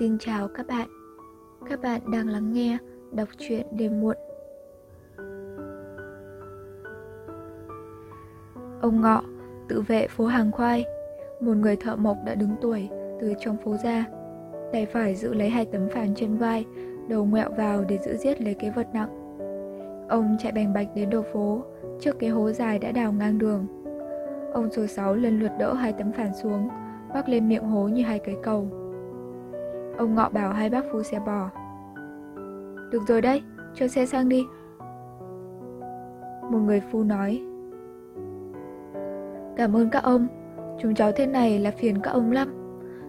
Xin chào các bạn. Các bạn đang lắng nghe đọc truyện đêm muộn. Ông Ngọ, tự vệ phố Hàng Khoai, một người thợ mộc đã đứng tuổi từ trong phố ra. Tay phải giữ lấy hai tấm phản trên vai, đầu ngoẹo vào để giữ giết lấy cái vật nặng. Ông chạy bành bạch đến đầu phố, trước cái hố dài đã đào ngang đường. Ông số 6 lần lượt đỡ hai tấm phản xuống, bắc lên miệng hố như hai cái cầu. Ông ngọ bảo hai bác phu xe bò. Được rồi đấy, cho xe sang đi. Một người phu nói. Cảm ơn các ông, chúng cháu thế này là phiền các ông lắm.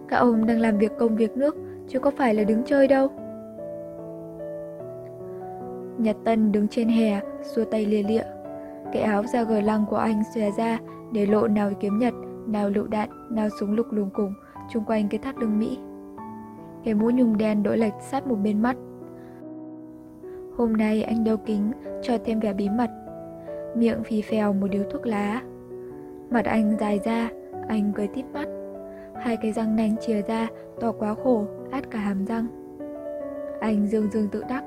Các ông đang làm việc công việc nước, chứ có phải là đứng chơi đâu. Nhật Tân đứng trên hè, xua tay lia lịa. Cái áo da gờ lăng của anh xòe ra để lộ nào kiếm nhật, nào lựu đạn, nào súng lục lùng cùng chung quanh cái thắt lưng Mỹ. Cái mũ nhung đen đổi lệch sát một bên mắt. Hôm nay anh đeo kính cho thêm vẻ bí mật. Miệng phì phèo một điếu thuốc lá. Mặt anh dài ra, anh cười tít mắt. Hai cái răng nanh chìa ra, to quá khổ, át cả hàm răng. Anh dương dương tự đắc.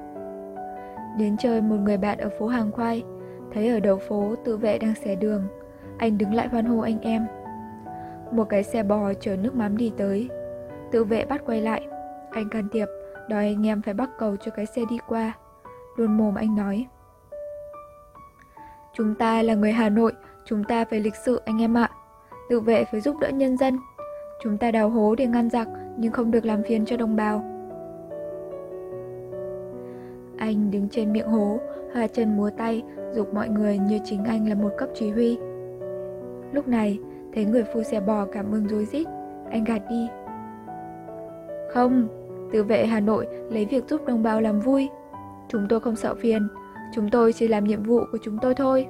Đến chơi một người bạn ở phố Hàng Khoai, thấy ở đầu phố tự vệ đang xẻ đường. Anh đứng lại hoan hô anh em. Một cái xe bò chở nước mắm đi tới. Tự vệ bắt quay lại. Anh can thiệp, đòi anh em phải bắt cầu cho cái xe đi qua. Luôn mồm anh nói. Chúng ta là người Hà Nội, chúng ta phải lịch sự anh em ạ. Tự vệ phải giúp đỡ nhân dân. Chúng ta đào hố để ngăn giặc, nhưng không được làm phiền cho đồng bào. Anh đứng trên miệng hố, hoa chân múa tay, dục mọi người như chính anh là một cấp chỉ huy. Lúc này, thấy người phu xe bò cảm ơn rối rít, anh gạt đi. Không, tự vệ Hà Nội lấy việc giúp đồng bào làm vui. Chúng tôi không sợ phiền, chúng tôi chỉ làm nhiệm vụ của chúng tôi thôi.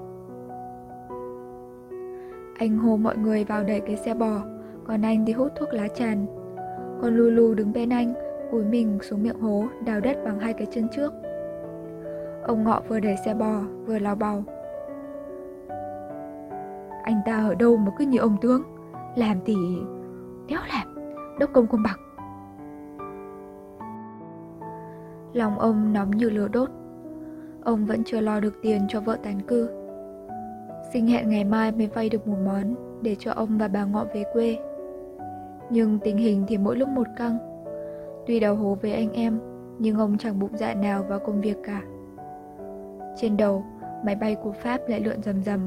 Anh hô mọi người vào đẩy cái xe bò, còn anh thì hút thuốc lá tràn. Con Lulu đứng bên anh, cúi mình xuống miệng hố, đào đất bằng hai cái chân trước. Ông Ngọ vừa đẩy xe bò, vừa lao bào. Anh ta ở đâu mà cứ như ông tướng, làm thì Nếu làm, đốc công công bằng. Lòng ông nóng như lửa đốt. Ông vẫn chưa lo được tiền cho vợ tán cư. Sinh hẹn ngày mai mới vay được một món để cho ông và bà Ngọ về quê. Nhưng tình hình thì mỗi lúc một căng. Tuy đầu hố với anh em, nhưng ông chẳng bụng dạ nào vào công việc cả. Trên đầu, máy bay của Pháp lại lượn rầm rầm,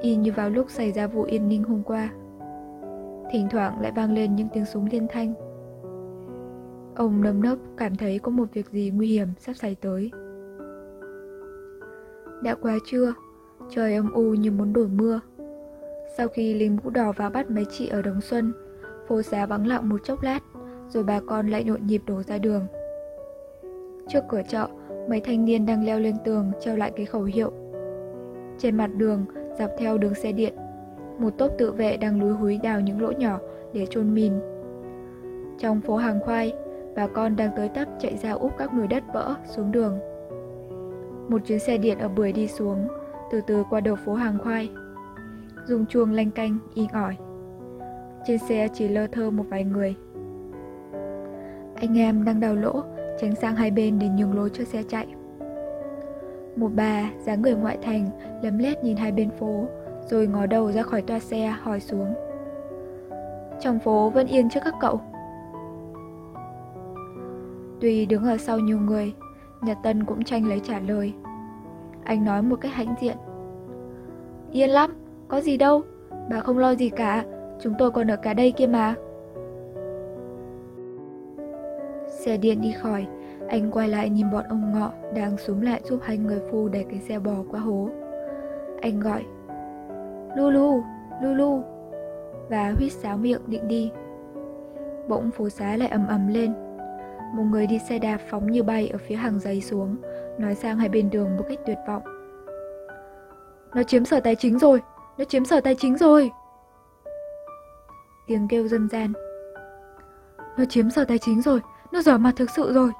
y như vào lúc xảy ra vụ Yên Ninh hôm qua. Thỉnh thoảng lại vang lên những tiếng súng liên thanh. Ông nâm nấp cảm thấy có một việc gì nguy hiểm sắp xảy tới. Đã quá trưa, trời âm u như muốn đổ mưa. Sau khi lính mũ đỏ vào bắt mấy chị ở Đồng Xuân, phố xá vắng lặng một chốc lát, rồi bà con lại nhộn nhịp đổ ra đường. Trước cửa chợ, mấy thanh niên đang leo lên tường treo lại cái khẩu hiệu. Trên mặt đường, dọc theo đường xe điện, một tốp tự vệ đang lúi húi đào những lỗ nhỏ để chôn mìn. Trong phố hàng khoai, bà con đang tới tấp chạy ra úp các núi đất vỡ xuống đường. Một chuyến xe điện ở bưởi đi xuống, từ từ qua đầu phố hàng khoai. Dùng chuông lanh canh, in ỏi. Trên xe chỉ lơ thơ một vài người. Anh em đang đào lỗ, tránh sang hai bên để nhường lối cho xe chạy. Một bà, dáng người ngoại thành, lấm lét nhìn hai bên phố, rồi ngó đầu ra khỏi toa xe hỏi xuống. Trong phố vẫn yên trước các cậu. Tuy đứng ở sau nhiều người, Nhật Tân cũng tranh lấy trả lời. Anh nói một cách hãnh diện. Yên lắm, có gì đâu, bà không lo gì cả, chúng tôi còn ở cả đây kia mà. Xe điện đi khỏi, anh quay lại nhìn bọn ông ngọ đang xuống lại giúp hai người phu đẩy cái xe bò qua hố. Anh gọi, Lulu, Lulu, và huýt sáo miệng định đi. Bỗng phố xá lại ầm ầm lên. Một người đi xe đạp phóng như bay ở phía hàng giấy xuống, nói sang hai bên đường một cách tuyệt vọng. Nó chiếm sở tài chính rồi, nó chiếm sở tài chính rồi. Tiếng kêu dân gian. Nó chiếm sở tài chính rồi, nó dở mặt thực sự rồi.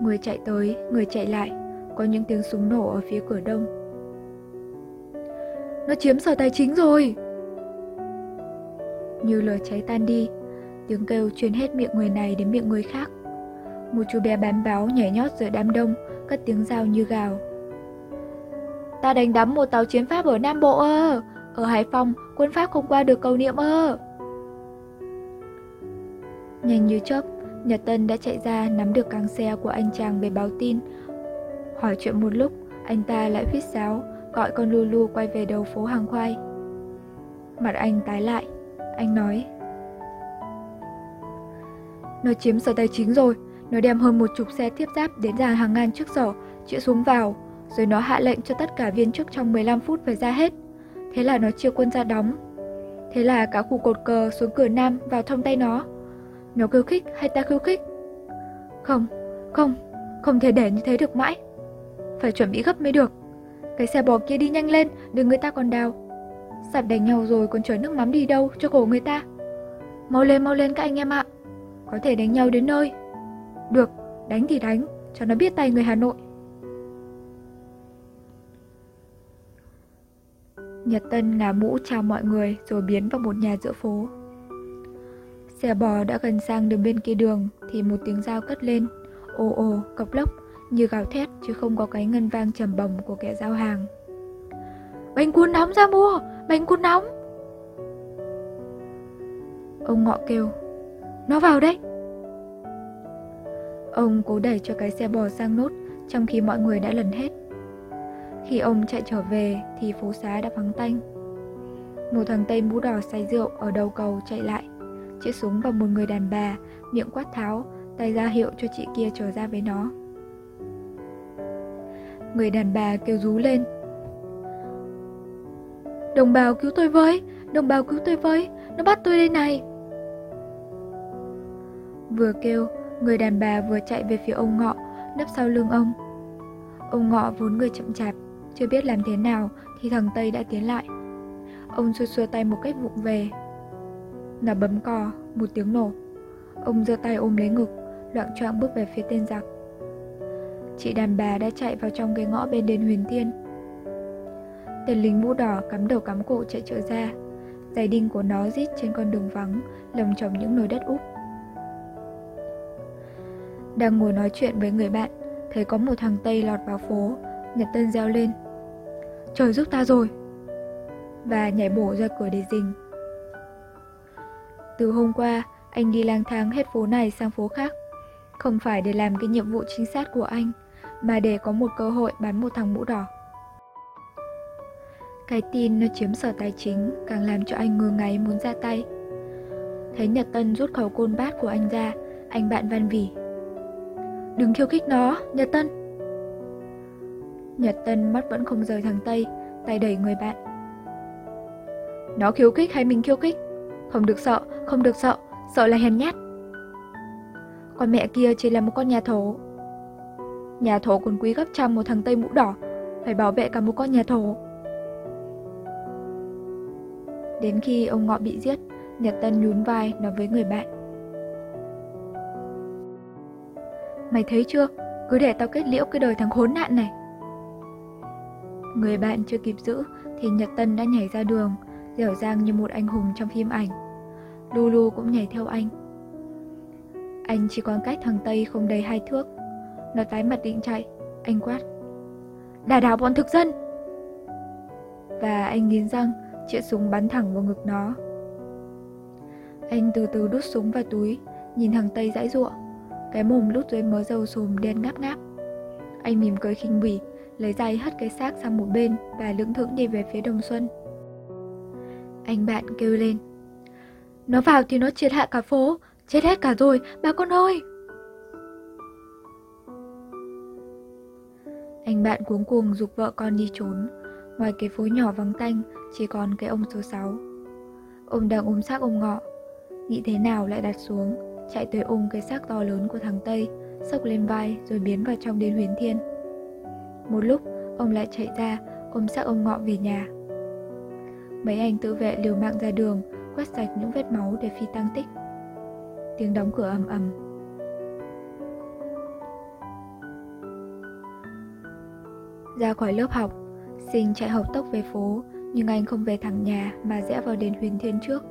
Người chạy tới, người chạy lại, có những tiếng súng nổ ở phía cửa đông. Nó chiếm sở tài chính rồi. Như lửa cháy tan đi, tiếng kêu truyền hết miệng người này đến miệng người khác. Một chú bé bám báo nhảy nhót giữa đám đông, cất tiếng dao như gào. Ta đánh đắm một tàu chiến Pháp ở Nam Bộ ơ, ở Hải Phòng quân Pháp không qua được cầu niệm ơ. Nhanh như chớp, Nhật Tân đã chạy ra nắm được càng xe của anh chàng về báo tin. Hỏi chuyện một lúc, anh ta lại huýt sáo, gọi con Lulu quay về đầu phố hàng khoai. Mặt anh tái lại, anh nói nó chiếm sở tài chính rồi, nó đem hơn một chục xe tiếp giáp đến dàn hàng ngàn trước sở, chĩa xuống vào, rồi nó hạ lệnh cho tất cả viên chức trong 15 phút phải ra hết. Thế là nó chia quân ra đóng. Thế là cả khu cột cờ xuống cửa Nam vào trong tay nó. Nó khiêu khích hay ta khiêu khích? Không, không, không thể để như thế được mãi. Phải chuẩn bị gấp mới được. Cái xe bò kia đi nhanh lên, đừng người ta còn đào. Sạp đánh nhau rồi còn chở nước mắm đi đâu cho cổ người ta. Mau lên mau lên các anh em ạ. Có thể đánh nhau đến nơi. Được, đánh thì đánh, cho nó biết tay người Hà Nội. Nhật Tân ngả mũ chào mọi người rồi biến vào một nhà giữa phố. Xe bò đã gần sang đường bên kia đường thì một tiếng dao cất lên, ồ ồ, cộc lốc, như gào thét chứ không có cái ngân vang trầm bồng của kẻ giao hàng. Bánh cuốn nóng ra mua, bánh cuốn nóng. Ông ngọ kêu, nó vào đấy Ông cố đẩy cho cái xe bò sang nốt trong khi mọi người đã lần hết. Khi ông chạy trở về thì phố xá đã vắng tanh. Một thằng Tây mũ đỏ say rượu ở đầu cầu chạy lại, chĩa súng vào một người đàn bà, miệng quát tháo, tay ra hiệu cho chị kia trở ra với nó. Người đàn bà kêu rú lên. Đồng bào cứu tôi với, đồng bào cứu tôi với, nó bắt tôi đây này. Vừa kêu, người đàn bà vừa chạy về phía ông ngọ, nấp sau lưng ông. Ông ngọ vốn người chậm chạp, chưa biết làm thế nào thì thằng Tây đã tiến lại. Ông xua xua tay một cách vụng về. Nó bấm cò, một tiếng nổ. Ông giơ tay ôm lấy ngực, loạn choạng bước về phía tên giặc. Chị đàn bà đã chạy vào trong cái ngõ bên đền huyền tiên. Tên lính mũ đỏ cắm đầu cắm cổ chạy trở ra. Giày đinh của nó rít trên con đường vắng, lồng trồng những nồi đất úp. Đang ngồi nói chuyện với người bạn, thấy có một thằng Tây lọt vào phố, Nhật Tân reo lên. Trời giúp ta rồi! Và nhảy bổ ra cửa để dình. Từ hôm qua, anh đi lang thang hết phố này sang phố khác. Không phải để làm cái nhiệm vụ trinh sát của anh, mà để có một cơ hội bắn một thằng mũ đỏ. Cái tin nó chiếm sở tài chính càng làm cho anh ngơ ngáy muốn ra tay. Thấy Nhật Tân rút khẩu côn bát của anh ra, anh bạn van vỉ. Đừng khiêu khích nó, Nhật Tân. Nhật Tân mắt vẫn không rời thằng Tây, tay đẩy người bạn. Nó khiêu khích hay mình khiêu khích? Không được sợ, không được sợ, sợ là hèn nhát. Con mẹ kia chỉ là một con nhà thổ. Nhà thổ còn quý gấp trăm một thằng Tây mũ đỏ, phải bảo vệ cả một con nhà thổ. Đến khi ông ngọ bị giết, Nhật Tân nhún vai nói với người bạn. Mày thấy chưa, cứ để tao kết liễu cái đời thằng khốn nạn này. Người bạn chưa kịp giữ thì Nhật Tân đã nhảy ra đường, dẻo dang như một anh hùng trong phim ảnh. Lulu cũng nhảy theo anh. Anh chỉ còn cách thằng Tây không đầy hai thước. Nó tái mặt định chạy, anh quát. Đà đảo bọn thực dân! Và anh nghiến răng, chĩa súng bắn thẳng vào ngực nó. Anh từ từ đút súng vào túi, nhìn thằng Tây dãi ruộng. Cái mồm lút dưới mớ dầu sùm đen ngáp ngáp. Anh mỉm cười khinh bỉ, lấy giày hất cái xác sang một bên và lững thững đi về phía Đồng Xuân. Anh bạn kêu lên. Nó vào thì nó triệt hạ cả phố, chết hết cả rồi, bà con ơi! Anh bạn cuống cuồng dục vợ con đi trốn, ngoài cái phố nhỏ vắng tanh chỉ còn cái ông số 6. Ông đang ôm xác ông ngọ, nghĩ thế nào lại đặt xuống, chạy tới ôm cái xác to lớn của thằng Tây, sốc lên vai rồi biến vào trong đến huyền thiên. Một lúc, ông lại chạy ra, ôm xác ông ngọ về nhà. Mấy anh tự vệ liều mạng ra đường, quét sạch những vết máu để phi tăng tích. Tiếng đóng cửa ầm ầm. Ra khỏi lớp học, Sinh chạy học tốc về phố, nhưng anh không về thẳng nhà mà rẽ vào đền huyền thiên trước.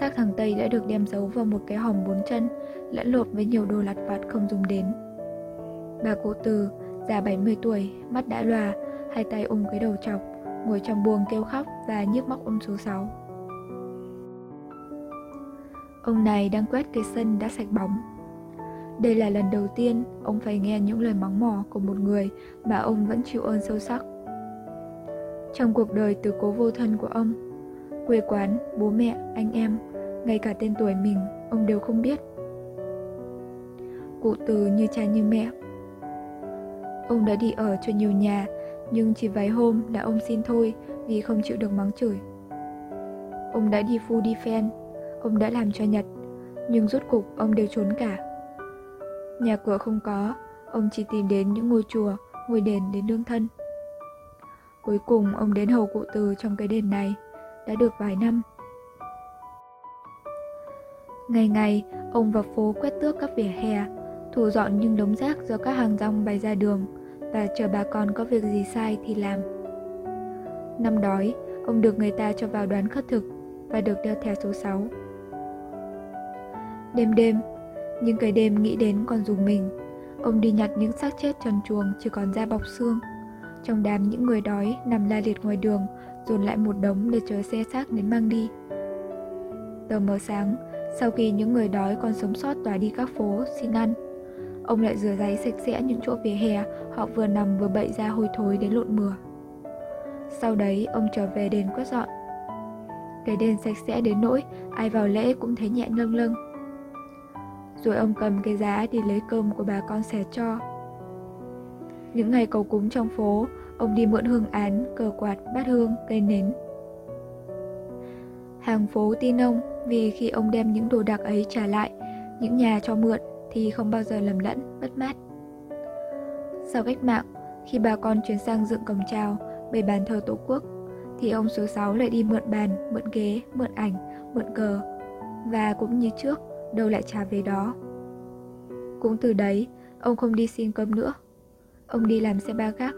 Xác thằng Tây đã được đem giấu vào một cái hòm bốn chân, lẫn lộn với nhiều đồ lặt vặt không dùng đến. Bà cụ Từ, già 70 tuổi, mắt đã lòa, hai tay ôm cái đầu chọc, ngồi trong buồng kêu khóc và nhức móc ông số 6. Ông này đang quét cây sân đã sạch bóng. Đây là lần đầu tiên ông phải nghe những lời mắng mỏ của một người mà ông vẫn chịu ơn sâu sắc. Trong cuộc đời từ cố vô thân của ông, quê quán, bố mẹ, anh em, ngay cả tên tuổi mình, ông đều không biết. Cụ từ như cha như mẹ. Ông đã đi ở cho nhiều nhà, nhưng chỉ vài hôm là ông xin thôi vì không chịu được mắng chửi. Ông đã đi phu đi phen, ông đã làm cho Nhật, nhưng rốt cục ông đều trốn cả. Nhà cửa không có, ông chỉ tìm đến những ngôi chùa, ngôi đền để nương thân. Cuối cùng ông đến hầu cụ từ trong cái đền này, đã được vài năm. Ngày ngày, ông vào phố quét tước các vỉa hè, thu dọn những đống rác do các hàng rong bày ra đường và chờ bà con có việc gì sai thì làm. Năm đói, ông được người ta cho vào đoán khất thực và được đeo theo số 6. Đêm đêm, những cái đêm nghĩ đến còn dùng mình, ông đi nhặt những xác chết trần chuồng chỉ còn da bọc xương. Trong đám những người đói nằm la liệt ngoài đường, dồn lại một đống để chờ xe xác đến mang đi. Tờ mờ sáng, sau khi những người đói còn sống sót tỏa đi các phố xin ăn, ông lại rửa giấy sạch sẽ những chỗ vỉa hè họ vừa nằm vừa bậy ra hôi thối đến lộn mửa. Sau đấy, ông trở về đền quét dọn. Cái đền sạch sẽ đến nỗi ai vào lễ cũng thấy nhẹ lâng lâng. Rồi ông cầm cái giá đi lấy cơm của bà con xẻ cho. Những ngày cầu cúng trong phố, ông đi mượn hương án, cờ quạt, bát hương, cây nến. Hàng phố tin ông vì khi ông đem những đồ đạc ấy trả lại, những nhà cho mượn thì không bao giờ lầm lẫn, mất mát. Sau cách mạng, khi bà con chuyển sang dựng cổng chào, bày bàn thờ tổ quốc, thì ông số 6 lại đi mượn bàn, mượn ghế, mượn ảnh, mượn cờ, và cũng như trước, đâu lại trả về đó. Cũng từ đấy, ông không đi xin cơm nữa. Ông đi làm xe ba gác.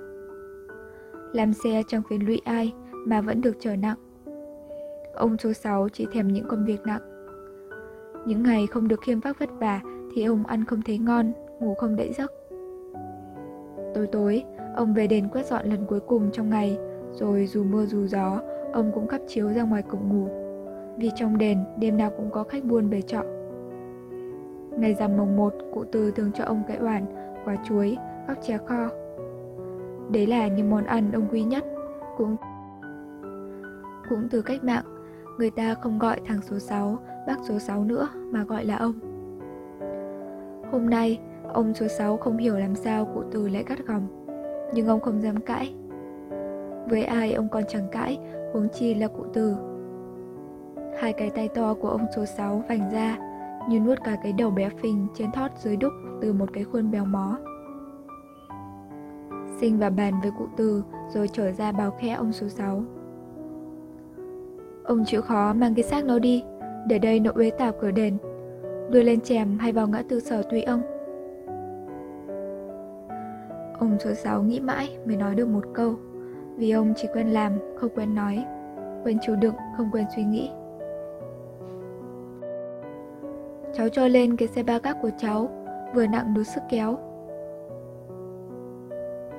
Làm xe chẳng phiền lụy ai mà vẫn được trở nặng. Ông số 6 chỉ thèm những công việc nặng. Những ngày không được khiêm vác vất vả thì ông ăn không thấy ngon, ngủ không đậy giấc. Tối tối, ông về đền quét dọn lần cuối cùng trong ngày, rồi dù mưa dù gió, ông cũng cắp chiếu ra ngoài cổng ngủ. Vì trong đền, đêm nào cũng có khách buôn về trọ. Ngày rằm mồng 1, cụ từ thường cho ông cái oản, quả chuối, góc chè kho. Đấy là những món ăn ông quý nhất, cũng cũng từ cách mạng, người ta không gọi thằng số 6, bác số 6 nữa mà gọi là ông. Hôm nay, ông số 6 không hiểu làm sao cụ từ lại gắt gỏng, nhưng ông không dám cãi. Với ai ông còn chẳng cãi, huống chi là cụ từ. Hai cái tay to của ông số 6 vành ra, như nuốt cả cái đầu bé phình trên thót dưới đúc từ một cái khuôn béo mó. Sinh và bàn với cụ từ rồi trở ra bào khẽ ông số 6. Ông chịu khó mang cái xác nó đi, để đây nội uế tạp cửa đền, đưa lên chèm hay vào ngã tư sở tùy ông. Ông số 6 nghĩ mãi mới nói được một câu, vì ông chỉ quen làm, không quen nói, quen chịu đựng, không quen suy nghĩ. Cháu cho lên cái xe ba gác của cháu, vừa nặng đủ sức kéo.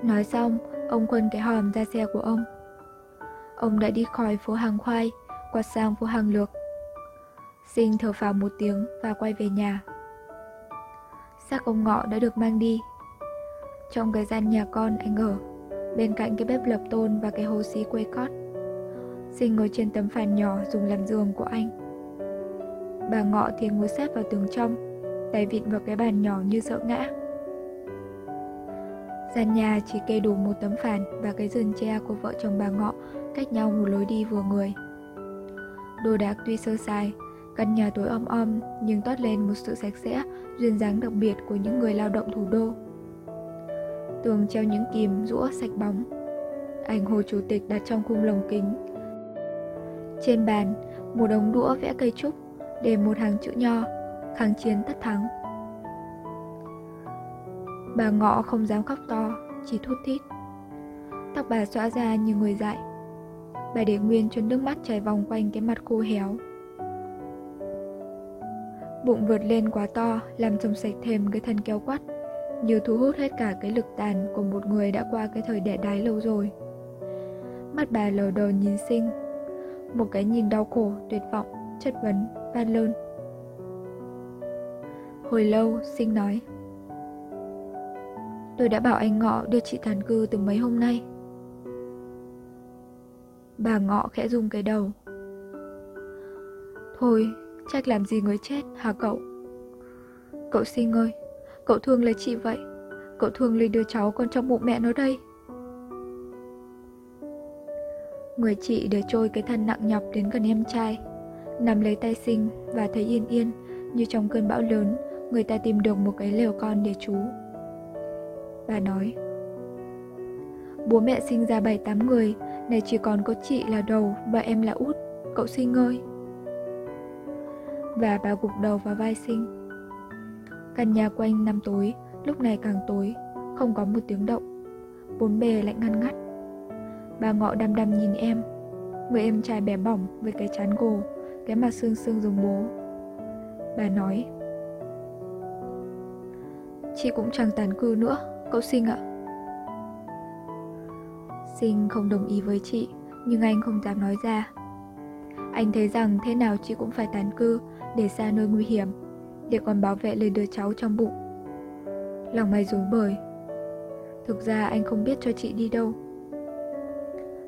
Nói xong, ông quần cái hòm ra xe của ông. Ông đã đi khỏi phố hàng khoai, quạt sang phố hàng lược. Sinh thở phào một tiếng và quay về nhà. Xác ông ngọ đã được mang đi. Trong cái gian nhà con anh ở, bên cạnh cái bếp lập tôn và cái hồ xí quê cót. Sinh ngồi trên tấm phản nhỏ dùng làm giường của anh. Bà ngọ thì ngồi sát vào tường trong, tay vịn vào cái bàn nhỏ như sợ ngã. Gian nhà chỉ kê đủ một tấm phản và cái giường tre của vợ chồng bà ngọ cách nhau một lối đi vừa người. Đồ đạc tuy sơ sài, căn nhà tối om om nhưng toát lên một sự sạch sẽ, duyên dáng đặc biệt của những người lao động thủ đô. Tường treo những kìm rũa sạch bóng. Ảnh hồ chủ tịch đặt trong khung lồng kính. Trên bàn, một đống đũa vẽ cây trúc, để một hàng chữ nho, kháng chiến tất thắng. Bà ngọ không dám khóc to, chỉ thút thít. Tóc bà xõa ra như người dại. Bà để nguyên cho nước mắt chảy vòng quanh cái mặt khô héo. Bụng vượt lên quá to, làm trông sạch thêm cái thân kéo quắt, như thu hút hết cả cái lực tàn của một người đã qua cái thời đẻ đái lâu rồi. Mắt bà lờ đờ nhìn sinh, một cái nhìn đau khổ, tuyệt vọng, chất vấn, van lơn. Hồi lâu, sinh nói Tôi đã bảo anh Ngọ đưa chị tàn cư từ mấy hôm nay Bà Ngọ khẽ rung cái đầu. Thôi, trách làm gì người chết hả cậu? Cậu sinh ơi, cậu thương lấy chị vậy Cậu thương lấy đứa cháu còn trong bụng mẹ nó đây. Người chị để trôi cái thân nặng nhọc đến gần em trai Nằm lấy tay sinh và thấy yên yên Như trong cơn bão lớn Người ta tìm được một cái lều con để trú. Bà nói Bố mẹ sinh ra bảy tám người này chỉ còn có chị là đầu Và em là út, Cậu sinh ơi. Và bà gục đầu vào vai sinh. Căn nhà quanh năm tối, Lúc này càng tối, Không có một tiếng động. Bốn bề lạnh ngăn ngắt. Bà ngọ đăm đăm nhìn em. Người em trai bé bỏng với cái chán gồ, Cái mặt xương xương giống bố. Bà nói, Chị cũng chẳng tàn cư nữa, Cậu Sinh ạ. Sinh không đồng ý với chị Nhưng anh không dám nói ra. Anh thấy rằng thế nào chị cũng phải tán cư Để xa nơi nguy hiểm Để còn bảo vệ lời đứa cháu trong bụng. Lòng mày rối bời. Thực ra anh không biết cho chị đi đâu.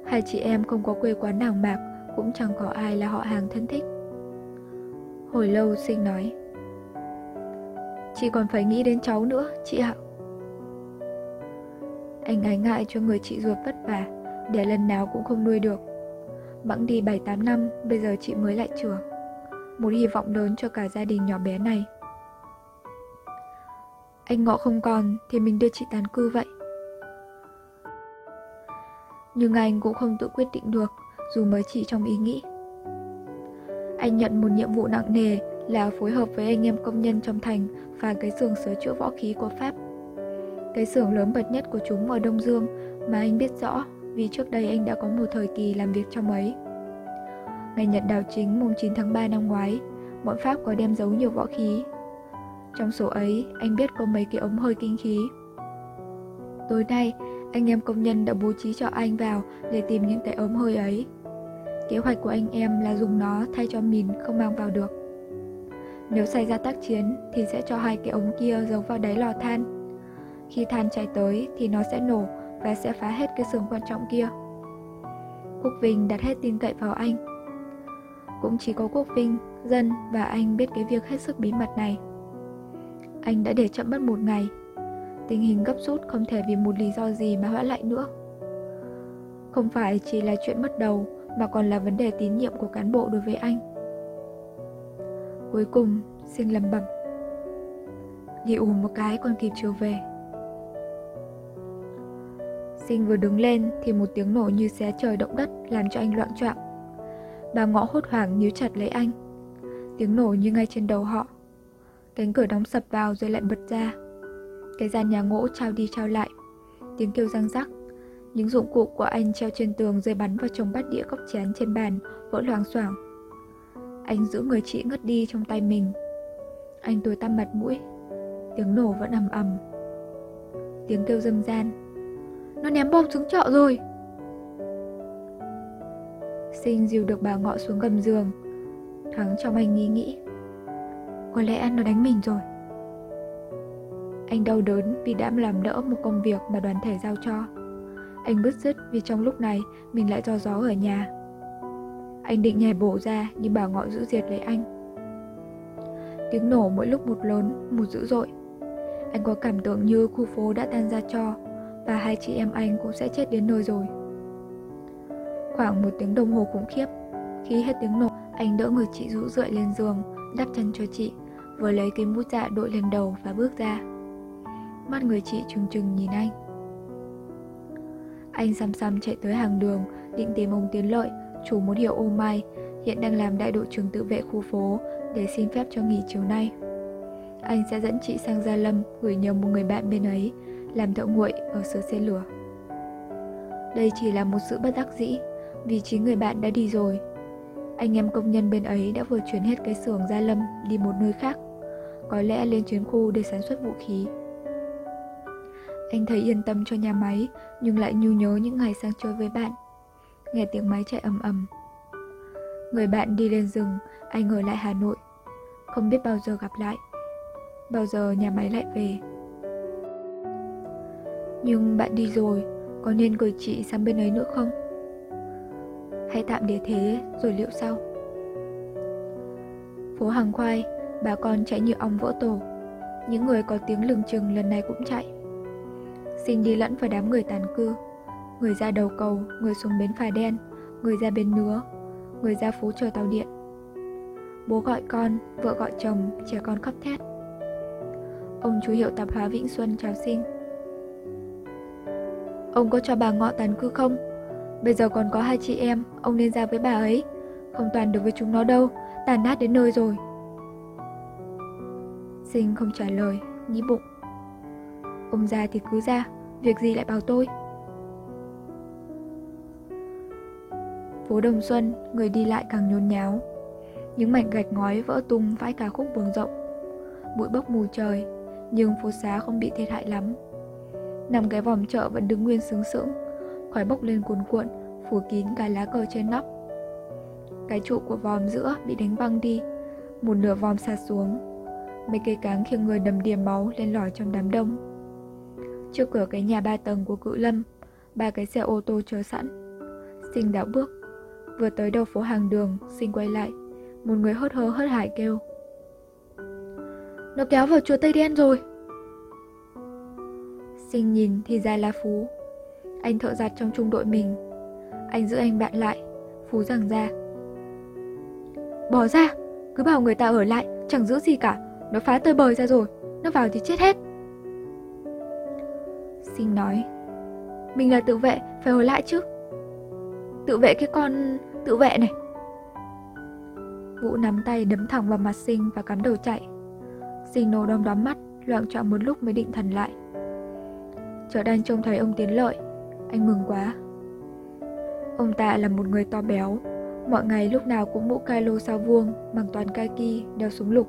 Hai chị em không có quê quán nào mạc Cũng chẳng có ai là họ hàng thân thích. Hồi lâu sinh nói Chị còn phải nghĩ đến cháu nữa, chị ạ. Anh ái ngại cho người chị ruột vất vả Để lần nào cũng không nuôi được Bẵng đi 7-8 năm, bây giờ chị mới lại trường Một hy vọng lớn cho cả gia đình nhỏ bé này Anh ngọ không còn thì mình đưa chị tán cư vậy nhưng anh cũng không tự quyết định được dù mới chỉ trong ý nghĩ. Anh nhận một nhiệm vụ nặng nề là phối hợp với anh em công nhân trong thành và cái xưởng sửa chữa võ khí của Pháp. Cái xưởng lớn bậc nhất của chúng ở Đông Dương mà anh biết rõ vì trước đây anh đã có một thời kỳ làm việc trong ấy. Ngày Nhật đào chính mùng 9 tháng 3 năm ngoái, bọn Pháp có đem giấu nhiều võ khí. Trong số ấy, anh biết có mấy cái ống hơi kinh khí. Tối nay, anh em công nhân đã bố trí cho anh vào để tìm những cái ống hơi ấy. Kế hoạch của anh em là dùng nó thay cho mìn không mang vào được. Nếu xảy ra tác chiến thì sẽ cho hai cái ống kia giấu vào đáy lò than. Khi than cháy tới thì nó sẽ nổ và sẽ phá hết cái xưởng quan trọng kia. Quốc Vinh đặt hết tin cậy vào anh. Cũng chỉ có Quốc Vinh, Dân và anh biết cái việc hết sức bí mật này. Anh đã để chậm mất một ngày Tình hình gấp rút không thể vì một lý do gì mà hoãn lại nữa. Không phải chỉ là chuyện mất đầu mà còn là vấn đề tín nhiệm của cán bộ đối với anh. Cuối cùng, sinh lầm bẩm. Đi ù một cái còn kịp trở về. Sinh vừa đứng lên thì một tiếng nổ như xé trời động đất làm cho anh loạn choạng. Bà ngõ hốt hoảng níu chặt lấy anh. Tiếng nổ như ngay trên đầu họ. Cánh cửa đóng sập vào rồi lại bật ra. Cái gian nhà ngỗ trao đi trao lại Tiếng kêu răng rắc Những dụng cụ của anh treo trên tường rơi bắn vào chồng bát đĩa cốc chén trên bàn, Vỡ loang xoảng Anh giữ người chị ngất đi trong tay mình Anh tối tăm mặt mũi Tiếng nổ vẫn ầm ầm Tiếng kêu dâm gian nó ném bom xuống chợ rồi Sinh dìu được bà ngọ xuống gầm giường Thoáng trong anh nghĩ nghĩ Có lẽ nó đánh mình rồi anh đau đớn vì đã làm đỡ một công việc mà đoàn thể giao cho. Anh bứt rứt vì trong lúc này mình lại do gió ở nhà. Anh định nhảy bổ ra nhưng bà ngọ giữ diệt lấy anh. Tiếng nổ mỗi lúc một lớn, một dữ dội. Anh có cảm tưởng như khu phố đã tan ra cho và hai chị em anh cũng sẽ chết đến nơi rồi. Khoảng một tiếng đồng hồ khủng khiếp, khi hết tiếng nổ, anh đỡ người chị rũ rượi lên giường, đắp chân cho chị, vừa lấy cái mũ dạ đội lên đầu và bước ra. Mắt người chị trừng trừng nhìn anh Anh xăm xăm chạy tới hàng đường Định tìm ông Tiến Lợi Chủ một hiệu ô mai Hiện đang làm đại đội trưởng tự vệ khu phố Để xin phép cho nghỉ chiều nay Anh sẽ dẫn chị sang Gia Lâm Gửi nhờ một người bạn bên ấy làm thợ nguội ở sửa xe lửa Đây chỉ là một sự bất đắc dĩ Vì chính người bạn đã đi rồi Anh em công nhân bên ấy đã vừa chuyển hết cái xưởng Gia Lâm đi một nơi khác, có lẽ lên chuyến khu để sản xuất vũ khí. Anh thấy yên tâm cho nhà máy, nhưng lại nhu nhớ những ngày sang chơi với bạn. Nghe tiếng máy chạy ầm ầm. Người bạn đi lên rừng, anh ở lại Hà Nội. Không biết bao giờ gặp lại. Bao giờ nhà máy lại về. Nhưng bạn đi rồi, có nên gửi chị sang bên ấy nữa không? Hãy tạm để thế rồi liệu sau? Phố hàng khoai, bà con chạy như ong vỡ tổ. Những người có tiếng lừng chừng lần này cũng chạy. Sinh đi lẫn vào đám người tàn cư. Người ra đầu cầu, người xuống bến phà đen, người ra bến nứa, người ra phố chờ tàu điện. Bố gọi con, vợ gọi chồng, trẻ con khóc thét. Ông chú hiệu tạp hóa Vĩnh Xuân chào sinh. Ông có cho bà ngọ tàn cư không? Bây giờ còn có hai chị em, ông nên ra với bà ấy. Không toàn được với chúng nó đâu, tàn nát đến nơi rồi. Sinh không trả lời, nghĩ bụng. Ông ra thì cứ ra, việc gì lại bảo tôi? Phố Đồng Xuân, người đi lại càng nhốn nháo. Những mảnh gạch ngói vỡ tung vãi cả khúc đường rộng. Bụi bốc mù trời, nhưng phố xá không bị thiệt hại lắm. Nằm cái vòng chợ vẫn đứng nguyên sướng sững, khói bốc lên cuồn cuộn, phủ kín cái lá cờ trên nóc. Cái trụ của vòm giữa bị đánh văng đi, một nửa vòm sạt xuống. Mấy cây cáng khiêng người đầm đìa máu lên lỏi trong đám đông. Trước cửa cái nhà ba tầng của cự lâm, ba cái xe ô tô chờ sẵn. Sinh đảo bước, vừa tới đầu phố hàng đường, sinh quay lại. Một người hốt hơ hớt hải kêu. Nó kéo vào chùa Tây Đen rồi. Sinh nhìn thì ra là Phú. Anh thợ giặt trong trung đội mình. Anh giữ anh bạn lại, Phú rằng ra. Bỏ ra, cứ bảo người ta ở lại, chẳng giữ gì cả. Nó phá tơi bời ra rồi, nó vào thì chết hết. Sinh nói, mình là tự vệ, phải ở lại chứ. Tự vệ cái con tự vệ này. Vũ nắm tay đấm thẳng vào mặt Sinh và cắm đầu chạy. Sinh nổ đom đóm mắt, loạn trọng một lúc mới định thần lại chợ đang trông thấy ông Tiến Lợi, anh mừng quá. Ông ta là một người to béo, mọi ngày lúc nào cũng mũ cai lô sao vuông, bằng toàn kaki, đeo súng lục,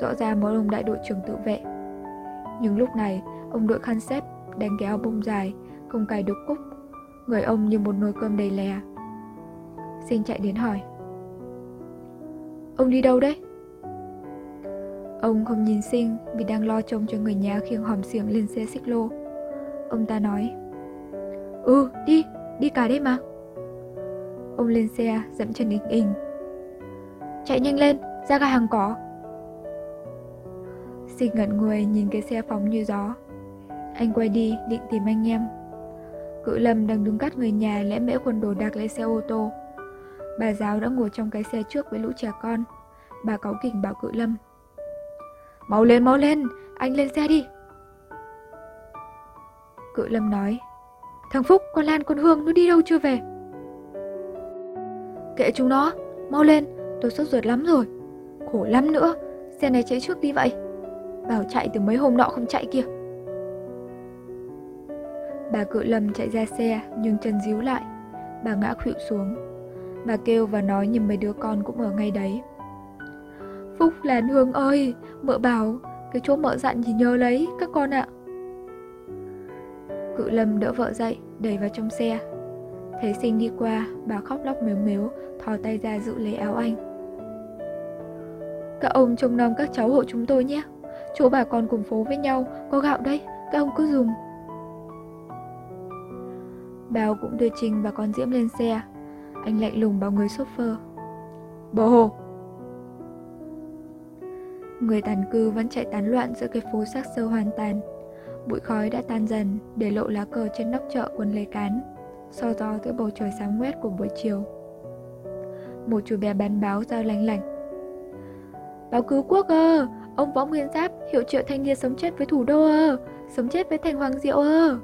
rõ ràng một ông đại đội trưởng tự vệ. Nhưng lúc này, ông đội khăn xếp, đánh cái áo bông dài, không cài đục cúc, người ông như một nồi cơm đầy lè. Sinh chạy đến hỏi. Ông đi đâu đấy? Ông không nhìn Sinh vì đang lo trông cho người nhà khiêng hòm xiềng lên xe xích lô. Ông ta nói. Ừ, đi, đi cả đấy mà. Ông lên xe, dẫm chân inh inh. Chạy nhanh lên, ra ga hàng cỏ. Sinh ngẩn người nhìn cái xe phóng như gió. Anh quay đi, định tìm anh em. Cự lâm đang đứng cắt người nhà lẽ mẽ quần đồ đạc lấy xe ô tô. Bà giáo đã ngồi trong cái xe trước với lũ trẻ con. Bà cáu kỉnh bảo cự lâm. Mau lên, mau lên, anh lên xe đi. Cự lâm nói. Thằng Phúc, con Lan, con Hương nó đi đâu chưa về? Kệ chúng nó Mau lên, tôi sốt ruột lắm rồi. Khổ lắm nữa Xe này chạy trước đi vậy. Bảo chạy từ mấy hôm nọ không chạy kia. Bà cự lâm chạy ra xe Nhưng chân díu lại. Bà ngã khuỵu xuống. Bà kêu và nói nhìn mấy đứa con cũng ở ngay đấy. Phúc Lan Hương ơi Mợ bảo Cái chỗ mợ dặn thì nhớ lấy các con ạ. Cự lâm đỡ vợ dậy, đẩy vào trong xe. Thấy sinh đi qua, bà khóc lóc mếu mếu, thò tay ra giữ lấy áo anh. Các ông trông nom các cháu hộ chúng tôi nhé. Chỗ bà con cùng phố với nhau, có gạo đây, các ông cứ dùng. Bao cũng đưa Trinh và con Diễm lên xe. Anh lạnh lùng bảo người chauffeur. Bồ hồ! Người tàn cư vẫn chạy tán loạn giữa cái phố xác sơ hoàn tàn. Bụi khói đã tan dần, để lộ lá cờ trên nóc chợ quân lê cán, so gió giữa bầu trời sáng quét của buổi chiều. Một chú bé bán báo giao lanh lảnh. Báo cứu quốc ơ, ông Võ Nguyên Giáp, hiệu triệu thanh niên sống chết với thủ đô ơ, sống chết với thành hoàng diệu ơ.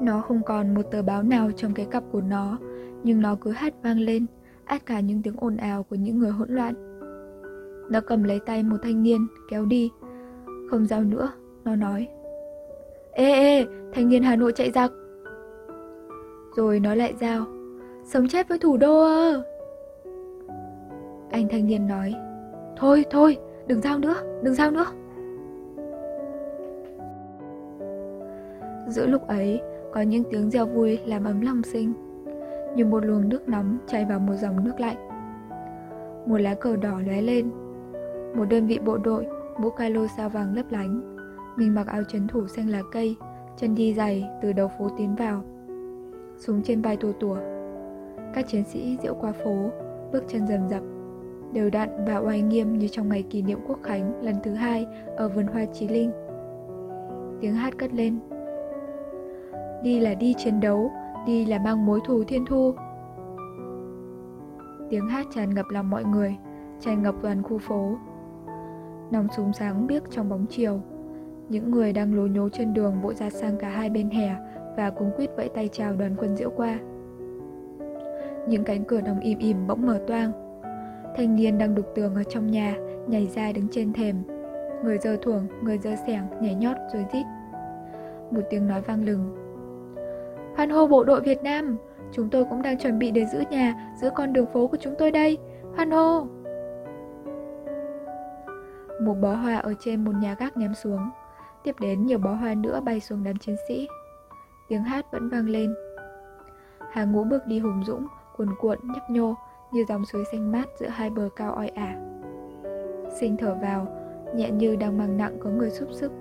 Nó không còn một tờ báo nào trong cái cặp của nó, nhưng nó cứ hát vang lên, át cả những tiếng ồn ào của những người hỗn loạn. Nó cầm lấy tay một thanh niên, kéo đi, không giao nữa, nó nói. Ê ê, thanh niên Hà Nội chạy giặc. Rồi nó lại giao. Sống chết với thủ đô ơ Anh thanh niên nói Thôi thôi đừng giao nữa đừng giao nữa Giữa lúc ấy có những tiếng reo vui làm ấm lòng sinh Như một luồng nước nóng chảy vào một dòng nước lạnh Một lá cờ đỏ lóe lên Một đơn vị bộ đội mũ calo sao vàng lấp lánh. Mình mặc áo chấn thủ xanh lá cây, chân đi giày từ đầu phố tiến vào. Súng trên vai tua tủa. Các chiến sĩ diễu qua phố, bước chân rầm rập. Đều đặn và oai nghiêm như trong ngày kỷ niệm quốc khánh lần thứ hai ở vườn hoa chí linh. Tiếng hát cất lên. Đi là đi chiến đấu, đi là mang mối thù thiên thu. Tiếng hát tràn ngập lòng mọi người, tràn ngập toàn khu phố nòng súng sáng biếc trong bóng chiều những người đang lố nhố trên đường vội ra sang cả hai bên hè và cuống quýt vẫy tay chào đoàn quân diễu qua. Những cánh cửa đóng im im bỗng mở toang. Thanh niên đang đục tường ở trong nhà, nhảy ra đứng trên thềm. Người dơ thuồng, người dơ sẻng, nhảy nhót rồi rít. Một tiếng nói vang lừng. Hoan hô bộ đội Việt Nam, chúng tôi cũng đang chuẩn bị để giữ nhà, giữ con đường phố của chúng tôi đây. Hoan hô! Một bó hoa ở trên một nhà gác ném xuống. Tiếp đến nhiều bó hoa nữa bay xuống đám chiến sĩ. Tiếng hát vẫn vang lên. Hàng ngũ bước đi hùng dũng, cuồn cuộn, nhấp nhô Như dòng suối xanh mát giữa hai bờ cao oi ả. Sinh thở vào, nhẹ như đang mang nặng có người xúc sức.